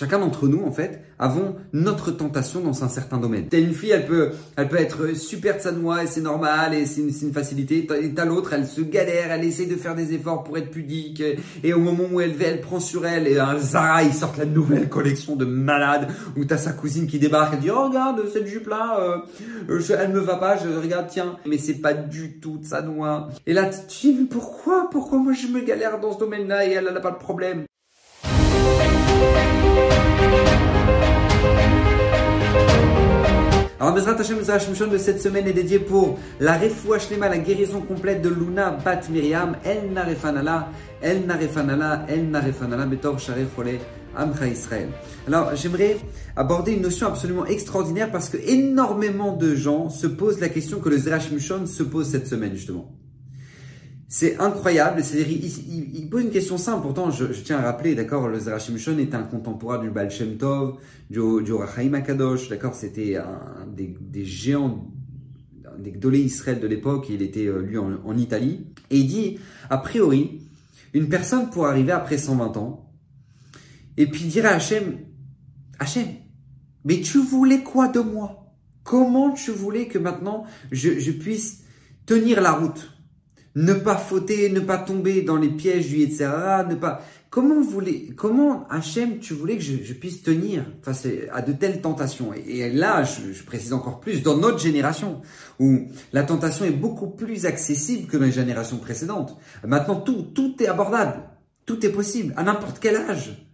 Chacun d'entre nous, en fait, avons notre tentation dans un certain domaine. T'as une fille, elle peut, elle peut être super de sa noix et c'est normal et c'est une, facilité. Et t'as l'autre, elle se galère, elle essaie de faire des efforts pour être pudique et au moment où elle elle prend sur elle et un Zara, il sort la nouvelle collection de malades où t'as sa cousine qui débarque, elle dit oh regarde cette jupe là, euh, elle me va pas, je regarde tiens, mais c'est pas du tout de sa noix. Et là tu dis mais pourquoi, pourquoi moi je me galère dans ce domaine-là et elle n'a pas de problème? Alors, Bezrat Hashem, Shon de cette semaine est dédié pour la refoua la guérison complète de Luna Bat Miriam, El Narefanala, El Narefanala, El Narefanala, Betor Chole, Amcha Israël. Alors, j'aimerais aborder une notion absolument extraordinaire parce que énormément de gens se posent la question que le Zerach se pose cette semaine, justement. C'est incroyable, c'est-à-dire il, pose une question simple, pourtant je, tiens à rappeler, d'accord, le Zerachim était un contemporain du Baal Shem Tov, du, du Akadosh, d'accord, c'était un des, géants, des Gdolé Israël de l'époque, il était euh, lui en, Italie, et il dit, a priori, une personne pour arriver après 120 ans, et puis dire à Hachem, Hachem, mais tu voulais quoi de moi? Comment tu voulais que maintenant je puisse tenir la route? Ne pas fauter, ne pas tomber dans les pièges du etc. ne pas. Comment voulez, comment Hachem, tu voulais que je, puisse tenir face à de telles tentations? Et, là, je, précise encore plus, dans notre génération, où la tentation est beaucoup plus accessible que dans les générations précédentes. Maintenant, tout, tout est abordable, tout est possible, à n'importe quel âge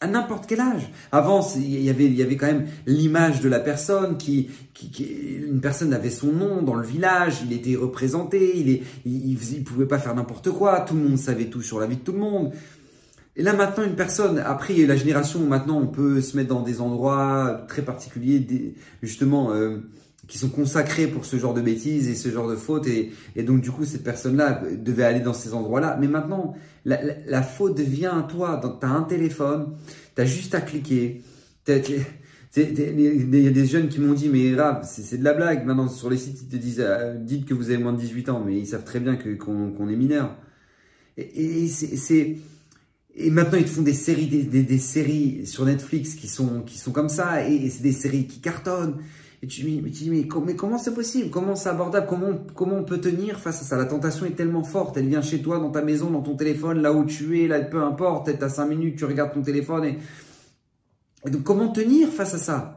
à n'importe quel âge. Avant, il y avait, quand même l'image de la personne qui, une personne avait son nom dans le village, il était représenté, il, il, pouvait pas faire n'importe quoi, tout le monde savait tout sur la vie de tout le monde. Et là maintenant, une personne, après la génération maintenant on peut se mettre dans des endroits très particuliers, justement. Euh, qui sont consacrés pour ce genre de bêtises et ce genre de fautes. Et, donc, du coup, cette personne-là devait aller dans ces endroits-là. Mais maintenant, la, faute vient à toi. Tu as un téléphone, tu as juste à cliquer. Il y a des jeunes qui m'ont dit, mais grave, c'est de la blague. Maintenant, sur les sites, ils te disent, euh, dites que vous avez moins de 18 ans, mais ils savent très bien qu'on est mineur. Et, c'est et maintenant, ils te font des séries, des, séries sur Netflix qui sont, qui sont comme ça, et c'est des séries qui cartonnent. Et tu, dis, mais, comment c'est possible? Comment c'est abordable? Comment, comment on peut tenir face à ça? La tentation est tellement forte, elle vient chez toi, dans ta maison, dans ton téléphone, là où tu es, là, peu importe, tu as 5 minutes, tu regardes ton téléphone. Et, donc, comment tenir face à ça?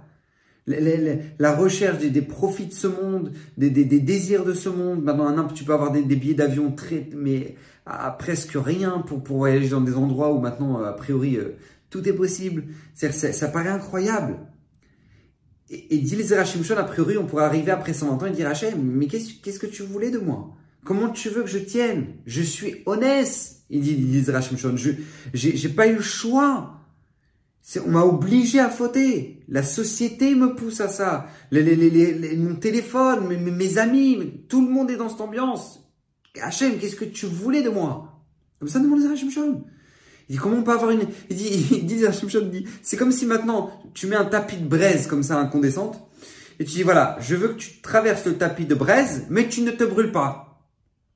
La, recherche des, profits de ce monde, des, désirs de ce monde. Maintenant, tu peux avoir des, billets d'avion très, mais à, presque rien pour, pour voyager dans des endroits où maintenant, a priori, euh, tout est possible. Ça paraît incroyable. Et, dit les Shon, a priori, on pourrait arriver après 120 ans et dire Hachem, mais qu'est-ce que tu voulais de moi? Comment tu veux que je tienne? Je suis honnête, il dit, dit Shon. Je j'ai pas eu le choix. On m'a obligé à fauter. La société me pousse à ça. Mon téléphone, mes, amis, tout le monde est dans cette ambiance. Hachem, qu'est-ce que tu voulais de moi? Comme ça demande les Shon. Il dit comment on peut avoir une. Il dit, il dit, il dit c'est comme si maintenant tu mets un tapis de braise comme ça incandescente et tu dis voilà, je veux que tu traverses le tapis de braise, mais tu ne te brûles pas.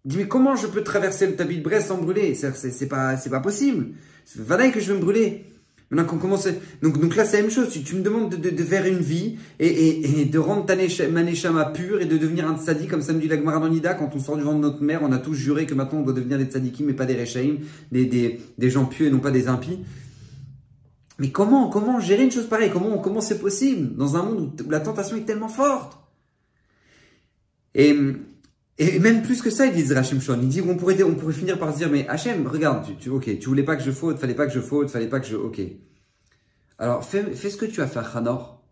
Il dit mais comment je peux traverser le tapis de braise sans brûler? C'est pas, c'est pas possible. Que je vais me brûler. Maintenant qu'on commence, donc, donc là c'est la même chose. Tu, me demandes de, de, faire une vie et, et, et de rendre ta maneshama pure et de devenir un tzaddik comme ça me dit la Gemara Nida. Quand on sort du ventre de notre mère, on a tous juré que maintenant on doit devenir des tzaddikim mais pas des rechaim, des, des, des gens pieux et non pas des impies. Mais comment, comment gérer une chose pareille? Comment, comment c'est possible dans un monde où la tentation est tellement forte? Et et même plus que ça, il dit Rachim Shon. Il dit on pourrait, on pourrait finir par se dire, mais Hachem, regarde, tu, tu, ok, tu voulais pas que je faute, fallait pas que je faute, fallait pas que je, ok. Alors, fais, fais ce que tu as fait à Hanor.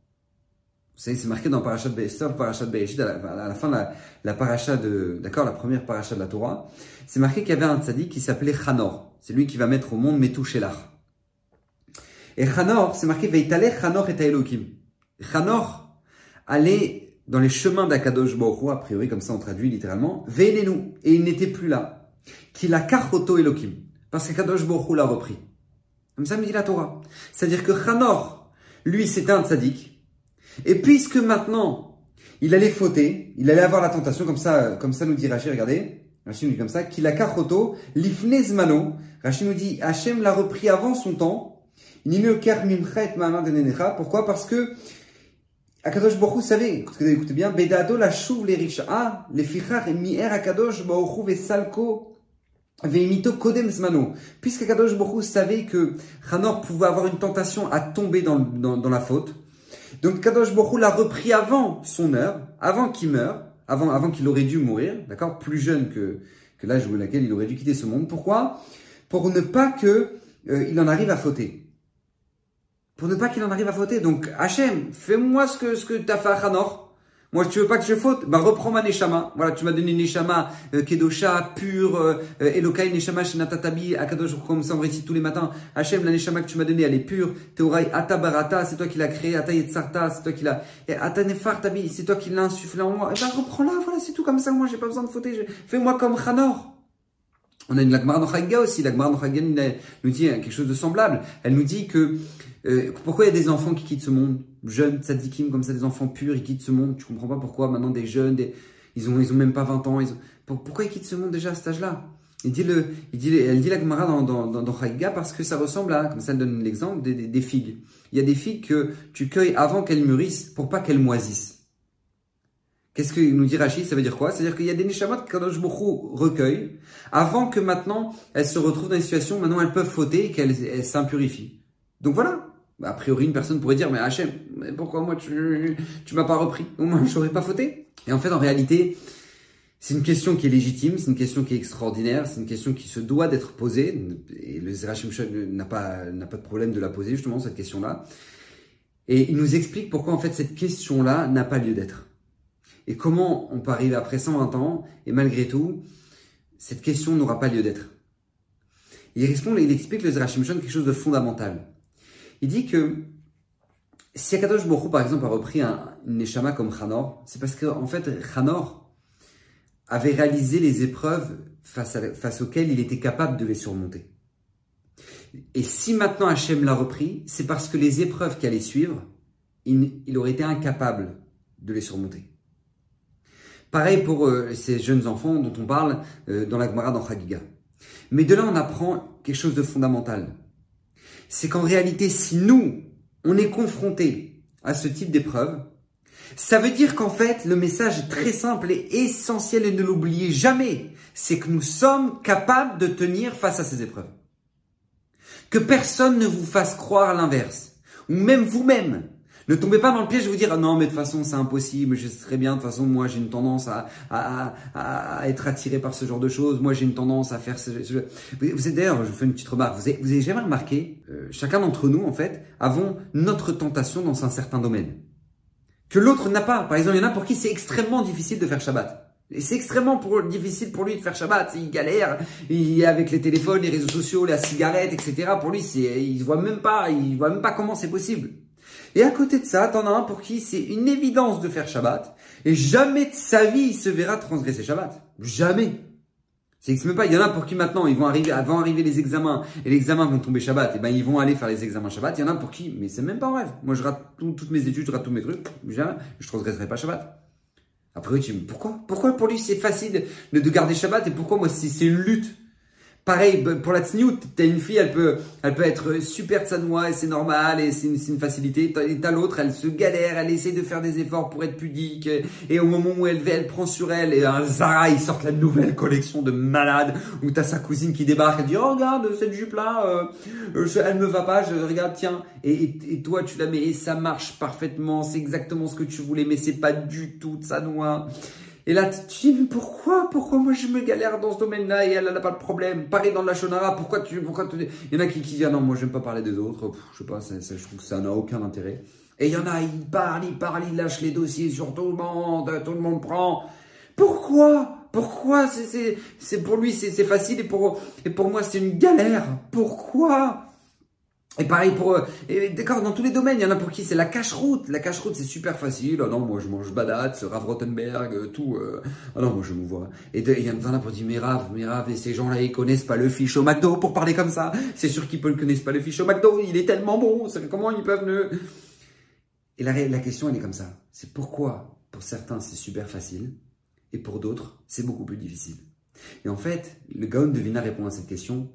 Vous savez, c'est marqué dans Parashat Be'esther, Parashat Be'eshit, à, à, la fin la, la paracha de, d'accord, la première paracha de la Torah. C'est marqué qu'il y avait un tzaddik qui s'appelait Hanor. C'est lui qui va mettre au monde Metouchelach. Et Hanor, c'est marqué Veitale Hanor et Elohim. Hanor allait dans les chemins d'Akadosh Baruch a priori comme ça on traduit littéralement, Veilenu, et il n'était plus là. Qu'il a kachoto Elohim, parce qu'Akadosh Baruch l'a repris. Comme ça me dit la Torah. C'est-à-dire que Hanor, lui, c'était un tzaddik, et puisque maintenant, il allait fauter, il allait avoir la tentation, comme ça, comme ça nous dit Rachid, regardez, Rachid nous dit comme ça, qu'il a kachoto, lifnezmano, Rachid nous dit, Hachem l'a repris avant son temps, Pourquoi? Parce que Akadosh Baruch savait, écoutez bien, Bedado la chouv les richa, les fichar et mi'er Akadosh Baruch Hu vesalko veimito kodem zmano. Puisque Akadosh Baruch savait que Hanor pouvait avoir une tentation à tomber dans, dans, dans la faute, donc Akadosh Baruch l'a repris avant son heure, avant qu'il meure, avant, avant qu'il aurait dû mourir, d'accord, plus jeune que, que l'âge où laquelle il aurait dû quitter ce monde. Pourquoi? Pour ne pas que euh, il en arrive à fauter pour ne pas qu'il en arrive à fauter. Donc, Hachem, fais-moi ce que, ce que tu as fait à Hanor. Moi, tu veux pas que je faute? Ben, reprends ma Neshama. Voilà, tu m'as donné une Neshama euh, Kedosha, pure, euh, Elokai Neshama Shinatatabi, Akadosh, comme ça on récite tous les matins. Hachem, la Neshama que tu m'as donnée, elle est pure. Teorai Ata Barata, c'est toi qui l'as créée. Ata Yetzarta, c'est toi qui l'as... Ata Nefar Tabi, c'est toi qui l'as insufflé en moi. Eh ben, reprends-la, voilà, c'est tout comme ça. Moi, j'ai pas besoin de fauter. Fais-moi comme Hanor. On a une Lagmar Nochaga aussi. Lagmar Nochaga nous dit quelque chose de semblable. Elle nous dit que euh, pourquoi il y a des enfants qui quittent ce monde? Jeunes, tzadikim, comme ça, des enfants purs, ils quittent ce monde. Tu comprends pas pourquoi maintenant des jeunes, ils ont ils ont même pas 20 ans. Ils pourquoi ils quittent ce monde déjà à cet âge-là? Il dit le, il dit, elle dit la Gemara dans, dans, dans, parce que ça ressemble à, comme ça elle donne l'exemple, des, des, figues. Il y a des figues que tu cueilles avant qu'elles mûrissent pour pas qu'elles moisissent. Qu'est-ce que nous dit Rachid? Ça veut dire quoi? C'est-à-dire qu'il y a des neshamot que Kadosh recueille avant que maintenant elles se retrouvent dans une situation où maintenant elles peuvent fauter et qu'elles s'impurifient. Donc voilà, a priori, une personne pourrait dire, mais Hachem, pourquoi moi tu, tu m'as pas repris? Au moins, j'aurais pas fauté. Et en fait, en réalité, c'est une question qui est légitime, c'est une question qui est extraordinaire, c'est une question qui se doit d'être posée. Et le Zerachim n'a pas, n'a pas de problème de la poser, justement, cette question-là. Et il nous explique pourquoi, en fait, cette question-là n'a pas lieu d'être. Et comment on peut arriver après 120 ans, et malgré tout, cette question n'aura pas lieu d'être. Il répond, il explique le Zerachim quelque chose de fondamental. Il dit que si Akadosh Baruch par exemple, a repris un, Neshama comme Chanor, c'est parce qu'en en fait, Chanor avait réalisé les épreuves face, face auxquelles il était capable de les surmonter. Et si maintenant Hachem l'a repris, c'est parce que les épreuves qui allaient suivre, il, aurait été incapable de les surmonter. Pareil pour euh, ces jeunes enfants dont on parle euh, dans la Gemara dans Chagiga. Mais de là, on apprend quelque chose de fondamental c'est qu'en réalité, si nous, on est confronté à ce type d'épreuve, ça veut dire qu'en fait, le message est très simple et essentiel et ne l'oubliez jamais. C'est que nous sommes capables de tenir face à ces épreuves. Que personne ne vous fasse croire l'inverse. Ou même vous-même. Ne tombez pas dans le piège de vous dire ah non mais de toute façon c'est impossible, je sais très bien, de toute façon moi j'ai une tendance à, à, à, être attiré par ce genre de choses, moi j'ai une tendance à faire ce, Vous êtes d'ailleurs, je vous fais une petite remarque, vous avez, vous avez jamais remarqué, euh, chacun d'entre nous en fait, avons notre tentation dans un certain domaine. Que l'autre n'a pas. Par exemple, il y en a pour qui c'est extrêmement difficile de faire Shabbat. C'est extrêmement pour, difficile pour lui de faire Shabbat. Il galère. Il, avec les téléphones, les réseaux sociaux, la cigarette, etc. Pour lui, il voit même pas, il voit même pas comment c'est possible. Et à côté de ça, t'en as un pour qui c'est une évidence de faire Shabbat. Et jamais de sa vie, il se verra transgresser Shabbat. Jamais. C'est même pas, il y en a pour qui maintenant, ils vont arriver, avant arriver les examens, et les examens vont tomber Shabbat, et ben ils vont aller faire les examens Shabbat. Il y en a pour qui, mais c'est même pas un rêve. Moi, je rate toutes mes études, je rate tous mes trucs, jamais, je transgresserai pas Shabbat. Après, tu dis, pourquoi? Pourquoi pour lui c'est facile de, de garder Shabbat, et pourquoi moi c'est une lutte? Pareil, pour la tsniout, t'as une fille, elle peut, elle peut être super tsanoua et c'est normal et c'est une, facilité. Et t'as l'autre, elle se galère, elle essaie de faire des efforts pour être pudique et au moment où elle elle prend sur elle et un Zara, ils sortent la nouvelle collection de malades où t'as sa cousine qui débarque, elle dit oh regarde cette jupe là, euh, elle me va pas, je regarde tiens et, toi tu la mets et ça marche parfaitement, c'est exactement ce que tu voulais mais c'est pas du tout tsanoua. Et là, tu dis, mais pourquoi Pourquoi moi je me galère dans ce domaine-là et elle n'a pas de problème? Pareil dans la Shonara, pourquoi tu... Pourquoi tu... Il y en a qui, qui disent, ah non, moi j'aime pas parler des autres, je sais pas, je trouve que ça n'a aucun intérêt. Et il y en a, ils parlent, ils parlent, ils lâchent les dossiers sur tout le monde, tout le monde prend. Pourquoi? Pourquoi? C'est pour lui, c'est facile et pour moi c'est une galère. Pourquoi? Et pareil pour eux. D'accord, dans tous les domaines, il y en a pour qui c'est la cache-route. La cache-route, c'est super facile. Oh non, moi je mange Badat, Rav Rottenberg, euh, tout. Euh. Oh non, moi je me vois. Et il y en a pour dire, mais Rav, mais Rav, et ces gens-là, ils connaissent pas le fiche au McDo pour parler comme ça. C'est sûr qu'ils ne connaissent pas le fiche au McDo. Il est tellement bon. Comment ils peuvent ne... Et la, la question, elle est comme ça. C'est pourquoi, pour certains, c'est super facile. Et pour d'autres, c'est beaucoup plus difficile. Et en fait, le Gaon de Vina répond à cette question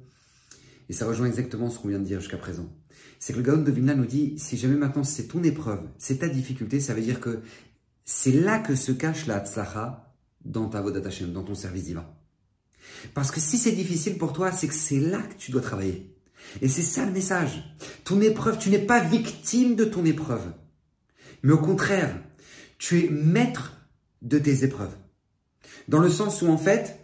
et ça rejoint exactement ce qu'on vient de dire jusqu'à présent. c'est que le Gaon de Vilna nous dit, si jamais maintenant c'est ton épreuve, c'est ta difficulté, ça veut dire que c'est là que se cache la tzlacha dans ta vodat Hashem, dans ton service divin. Parce que si c'est difficile pour toi, c'est que c'est là que tu dois travailler. Et c'est ça le message. Ton épreuve, tu n'es pas victime de ton épreuve. Mais au contraire, tu es maître de tes épreuves. Dans le sens où en fait,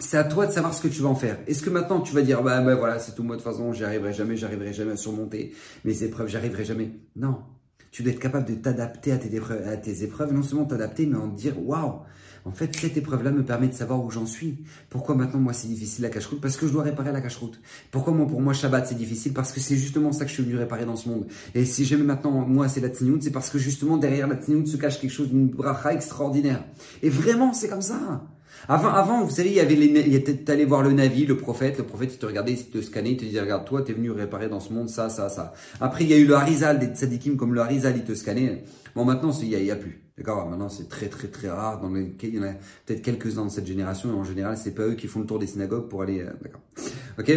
c'est à toi de savoir ce que tu vas en faire. Est-ce que maintenant tu vas dire, bah, bah voilà, c'est tout moi de toute façon, j'y arriverai jamais, j'arriverai jamais à surmonter mes épreuves, j'arriverai jamais. Non. Tu dois être capable de t'adapter à tes épreuves, non seulement t'adapter, mais en dire, waouh, en fait, cette épreuve-là me permet de savoir où j'en suis. Pourquoi maintenant, moi, c'est difficile la cache-route? Parce que je dois réparer la cache-route. Pourquoi moi, pour moi, Shabbat, c'est difficile? Parce que c'est justement ça que je suis venu réparer dans ce monde. Et si jamais maintenant, moi, c'est la tsniout, c'est parce que justement, derrière la tsniout se cache quelque chose d'une bracha extraordinaire. Et vraiment, c'est comme ça. Avant, vous savez, il y avait les, t'allais voir le Navi, le prophète, le prophète, il te regardait, il te scannait, il te disait, regarde, toi, t'es venu réparer dans ce monde ça, ça, ça. Après, il y a eu le Harizal, des tzadikim comme le Harizal, il te scannait. Bon, maintenant, il n'y a, a, plus. D'accord? Maintenant, c'est très, très, très rare. Dans les, il y en a peut-être quelques-uns dans cette génération, et en général, c'est pas eux qui font le tour des synagogues pour aller, euh, d'accord. Ok?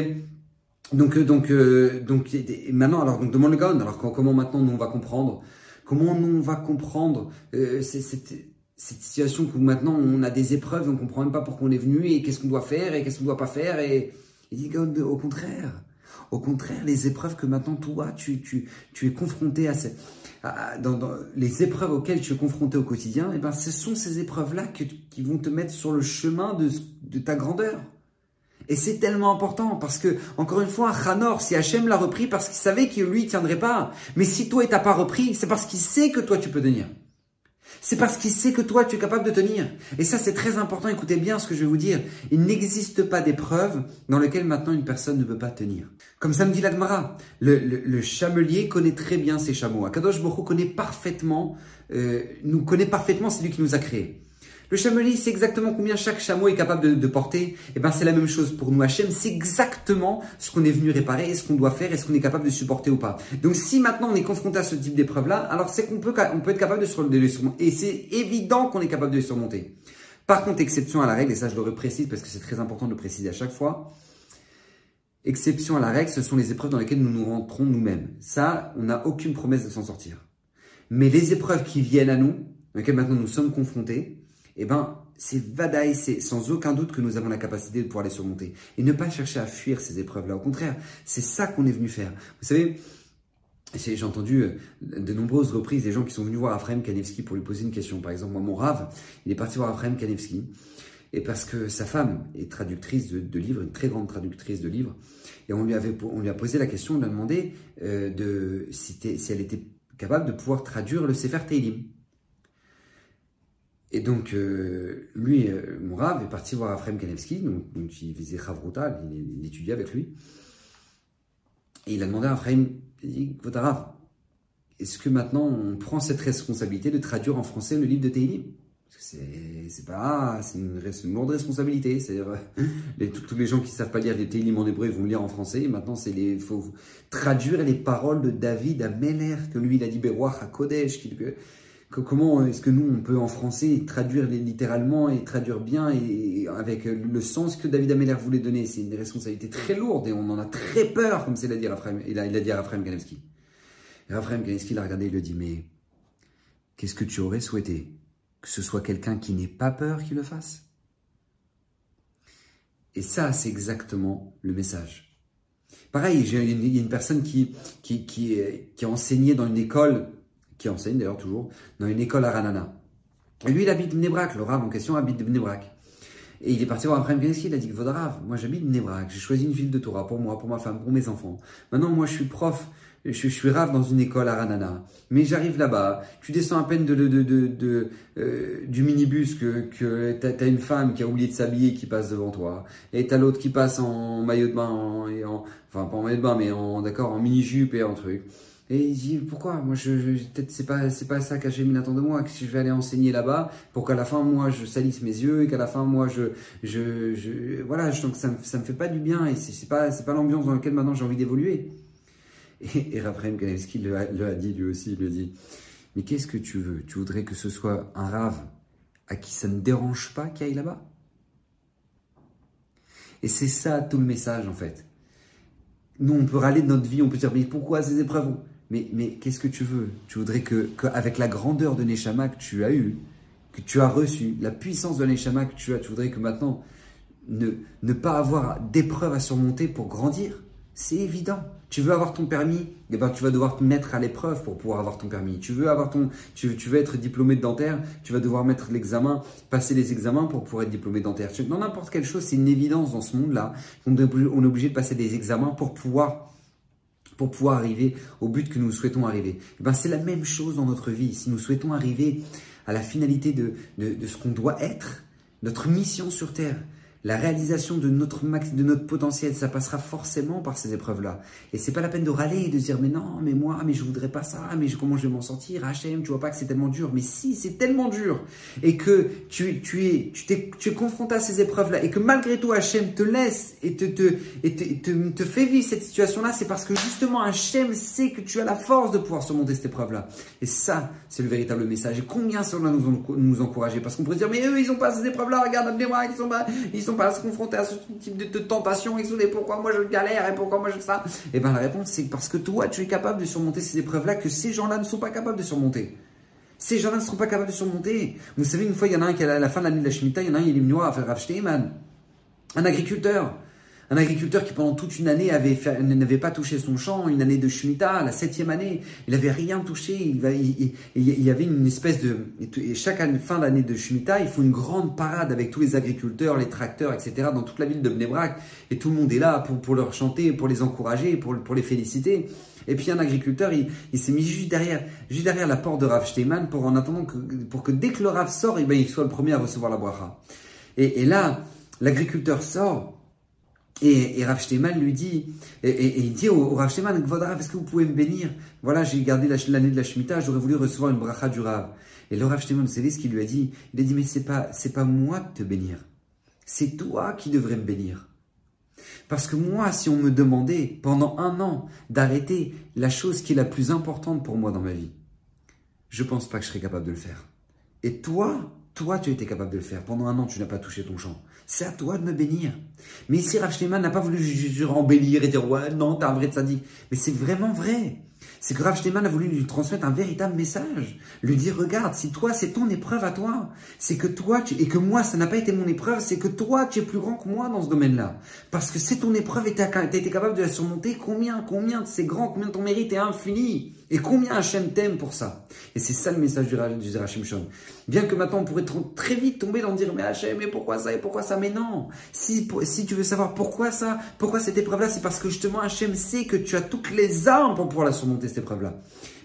Donc, euh, donc, euh, donc, maintenant, alors, donc, demande le Gaon. Alors, comment maintenant nous on va comprendre? Comment nous on va comprendre? Euh, cette, cette situation où maintenant on a des épreuves, on comprend même pas pourquoi on est venu et qu'est-ce qu'on doit faire et qu'est-ce qu'on doit pas faire et il dit au contraire, au contraire, les épreuves que maintenant toi tu, tu, tu es confronté à ces dans, les épreuves auxquelles tu es confronté au quotidien, et eh ben, ce sont ces épreuves-là qui vont te mettre sur le chemin de, de ta grandeur. Et c'est tellement important parce que, encore une fois, Hanor, si Hachem l'a repris parce qu'il savait qu'il lui tiendrait pas. Mais si toi, il t'a pas repris, c'est parce qu'il sait que toi, tu peux tenir. C'est parce qu'il sait que toi, tu es capable de tenir. Et ça, c'est très important. Écoutez bien ce que je vais vous dire. Il n'existe pas d'épreuve dans lesquelles maintenant une personne ne peut pas tenir. Comme ça me dit l'Admara, le, le, chamelier connaît très bien ses chameaux. Akadosh Boko connaît parfaitement, euh, nous connaît parfaitement celui qui nous a créés. Le chamelier sait exactement combien chaque chameau est capable de, porter. Et eh ben c'est la même chose pour nous. Hachem c'est exactement ce qu'on est venu réparer et ce qu'on doit faire et ce qu'on est capable de supporter ou pas. Donc si maintenant on est confronté à ce type d'épreuve-là, alors c'est qu'on peut, on peut être capable de les surmonter. Et c'est évident qu'on est capable de les surmonter. Par contre, exception à la règle, et ça je le reprécise parce que c'est très important de le préciser à chaque fois, exception à la règle, ce sont les épreuves dans lesquelles nous nous rentrons nous-mêmes. Ça, on n'a aucune promesse de s'en sortir. Mais les épreuves qui viennent à nous, dans lesquelles maintenant nous sommes confrontés, eh ben, c'est vadaï, c'est sans aucun doute que nous avons la capacité de pouvoir les surmonter. Et ne pas chercher à fuir ces épreuves-là. Au contraire, c'est ça qu'on est venu faire. Vous savez, j'ai entendu euh, de nombreuses reprises des gens qui sont venus voir Afraim Kanevski pour lui poser une question. Par exemple, moi, mon rave, il est parti voir Afraim Kanevski. Et parce que sa femme est traductrice de, livres, une très grande traductrice de livres, et on lui, avait, on lui a posé la question, on lui a demandé euh, de, si, si, elle était capable de pouvoir traduire le Sefer Teilim. Et donc, euh, lui, euh, est parti voir Afrem Kanevski, donc, il faisait il, étudiait avec lui. Et il a demandé à Afrem, il dit, est-ce que maintenant on prend cette responsabilité de traduire en français le livre de Teilim c'est pas c'est une, une, lourde responsabilité. C'est les, tous les gens qui savent pas lire des Teilim en hébreu ils vont lire en français. Maintenant c'est les faut traduire les paroles de David à Meller que lui il a dit Beroach à Kodesh comment est-ce que nous, on peut en français traduire littéralement et traduire bien et avec le sens que David Ameller voulait donner C'est une responsabilité très lourde et on en a très peur, comme c'est l'a dit Raphaël, il a, il a dit à Raphaël Ganevski. Raphaël Ganevski l'a regardé et lui a dit, mais qu'est-ce que tu aurais souhaité Que ce soit quelqu'un qui n'ait pas peur qui le fasse? Et ça, c'est exactement le message. Pareil, il y a une personne qui, qui, qui a enseigné dans une école qui enseigne d'ailleurs toujours, dans une école à Ranana. Et lui, il habite Bnebrak, le Rav en question habite Bnebrak. Et il est parti voir un frère il a dit Rav, moi j'habite Bnebrak, j'ai choisi une ville de Torah pour moi, pour ma femme, pour mes enfants. Maintenant, moi je suis prof, je, suis Rav dans une école à Ranana. Mais j'arrive là-bas, tu descends à peine euh, du minibus que, que t'as as une femme qui a oublié de s'habiller qui passe devant toi. Et t'as l'autre qui passe en maillot de bain, et en, enfin pas en maillot de bain, mais en, d'accord, en mini-jupe et en truc. Et il dit pourquoi? Moi, je, peut-être c'est pas c'est pas ça qu'Hachem attend de moi. Que je vais aller enseigner là-bas, pour qu'à la fin moi je salisse mes yeux et qu'à la fin moi je je, je voilà, donc ça ça me fait pas du bien et c'est pas c'est pas l'ambiance dans laquelle maintenant j'ai envie d'évoluer. Et, et Raphaël Kanevski le, a dit lui aussi, il a dit mais qu'est-ce que tu veux? Tu voudrais que ce soit un rave à qui ça ne dérange pas qu'il aille là-bas? Et c'est ça tout le message en fait nous, on peut râler de notre vie, on peut dire, mais pourquoi ces épreuves? Mais, qu'est-ce que tu veux? Tu voudrais que, qu'avec la grandeur de Neshama que tu as eu, que tu as reçu, la puissance de Neshama que tu as, tu voudrais que maintenant, ne, ne pas avoir d'épreuves à surmonter pour grandir? C'est évident. Tu veux avoir ton permis, eh ben, tu vas devoir te mettre à l'épreuve pour pouvoir avoir ton permis. Tu veux avoir ton, tu, veux être diplômé de dentaire, tu vas devoir mettre l'examen, passer les examens pour pouvoir être diplômé de dentaire. Dans n'importe quelle chose, c'est une évidence dans ce monde-là. On est obligé de passer des examens pour pouvoir pour pouvoir arriver au but que nous souhaitons arriver. Eh ben, c'est la même chose dans notre vie. Si nous souhaitons arriver à la finalité de, de ce qu'on doit être, notre mission sur Terre, la réalisation de notre max, de notre potentiel, ça passera forcément par ces épreuves-là. Et c'est pas la peine de râler et de dire mais non, mais moi, mais je voudrais pas ça, mais comment je vais m'en sortir Hachem, tu vois pas que c'est tellement dur. Mais si, c'est tellement dur et que tu, tu es, tu tu es confronté à ces épreuves-là et que malgré tout Hachem te laisse et te, te, et te, te, fait vivre cette situation-là, c'est parce que justement Hachem sait que tu as la force de pouvoir surmonter cette épreuve-là. Et ça, c'est le véritable message. Et combien cela nous, nous encourager? Parce qu'on pourrait dire mais eux, ils ont pas ces épreuves-là. Regarde, ils sont pas, ils sont pas se confronter à ce type de, tentation et se pourquoi moi je galère et pourquoi moi je ça Et eh bien la réponse c'est parce que toi tu es capable de surmonter ces épreuves-là que ces gens-là ne sont pas capables de surmonter. Ces gens-là ne seront pas capables de surmonter. Vous savez, une fois, il y en a un qui, à la fin de l'année de la Shemitah, il y en a un, il est venu à faire un agriculteur. Un agriculteur qui pendant toute une année avait n'avait pas touché son champ, une année de Shemitah, la septième année, il n'avait rien touché. Il, y avait une espèce de... Et chaque fin d'année de Shemitah, il faut une grande parade avec tous les agriculteurs, les tracteurs, etc. dans toute la ville de Bnebrak. Et tout le monde est là pour, leur chanter, pour les encourager, pour, les féliciter. Et puis un agriculteur, il, s'est mis juste derrière, juste derrière la porte de Rav Steyman pour en attendant que, pour que dès que le Rav sort, eh ben, il soit le premier à recevoir la bracha. Et là, l'agriculteur sort et, Rav lui dit, et, il dit au, Rav Shteman, est-ce que vous pouvez me bénir? Voilà, j'ai gardé l'année de la Shemitah, j'aurais voulu recevoir une bracha du Rav. Et le Rav vous savez ce qu'il lui a dit? Il a dit, mais c'est pas, c'est pas moi de te bénir. C'est toi qui devrais me bénir. Parce que moi, si on me demandait pendant un an d'arrêter la chose qui est la plus importante pour moi dans ma vie, je pense pas que je serais capable de le faire. Et toi, toi, tu étais capable de le faire. Pendant un an, tu n'as pas touché ton champ. C'est à toi de me bénir. Mais ici, Rav n'a pas voulu embellir et dire, ouais, non, t'es un vrai tzaddik. Mais c'est vraiment vrai c'est que Rav a voulu lui transmettre un véritable message. Lui dire, regarde, si toi, c'est ton épreuve à toi, c'est que toi, et que moi, ça n'a pas été mon épreuve, c'est que toi, tu es plus grand que moi dans ce domaine-là. Parce que c'est ton épreuve et tu as, été capable de la surmonter. Combien, combien c'est grand, combien ton mérite est infini. Et combien Hachem t'aime pour ça. Et c'est ça le message du, du Zerachim Shon. Bien que maintenant, on pourrait très vite tomber dans dire, mais Hachem, mais pourquoi ça et pourquoi ça? Mais non. Si, si tu veux savoir pourquoi ça, pourquoi cette épreuve-là, c'est parce que justement Hachem sait que tu as toutes les armes pour pouvoir la surmonter cette épreuve-là.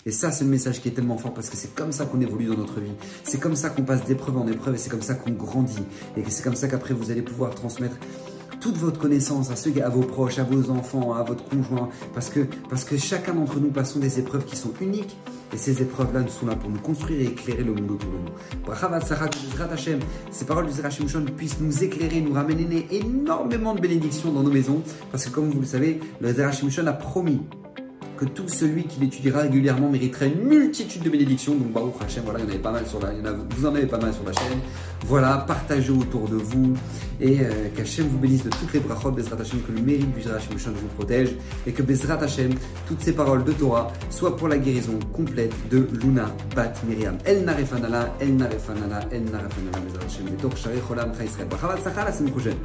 Et ça, c'est le message qui est tellement fort parce que c'est comme ça qu'on évolue dans notre vie. C'est comme ça qu'on passe d'épreuve en épreuve et c'est comme ça qu'on grandit. Et c'est comme ça qu'après, vous allez pouvoir transmettre toute votre connaissance à ceux, à vos proches, à vos enfants, à votre conjoint, parce que, parce que chacun d'entre nous passons des épreuves qui sont uniques, et ces épreuves-là sont là pour nous construire et éclairer le monde autour de nous. ces paroles du Zerachim puissent nous éclairer, nous ramener énormément de bénédictions dans nos maisons, parce que comme vous le savez, le Zerachim a promis que tout celui qui l'étudiera régulièrement mériterait une multitude de bénédictions. Donc Baruch Hashem, voilà, il y en avait pas mal sur la, vous en avez pas mal sur la chaîne. Voilà, partagez autour de vous et euh, qu'Hachem vous bénisse de toutes les brachot, Bezrat Hashem, que le mérite du Hashem vous protège et que Bezrat Hashem, toutes ces paroles de Torah soient pour la guérison complète de Luna Bat Miriam. El Narefanala, El Narefanala, El Narefanala, Bezrat Hashem, Betor Sharei Cholam Israël. la semaine prochaine.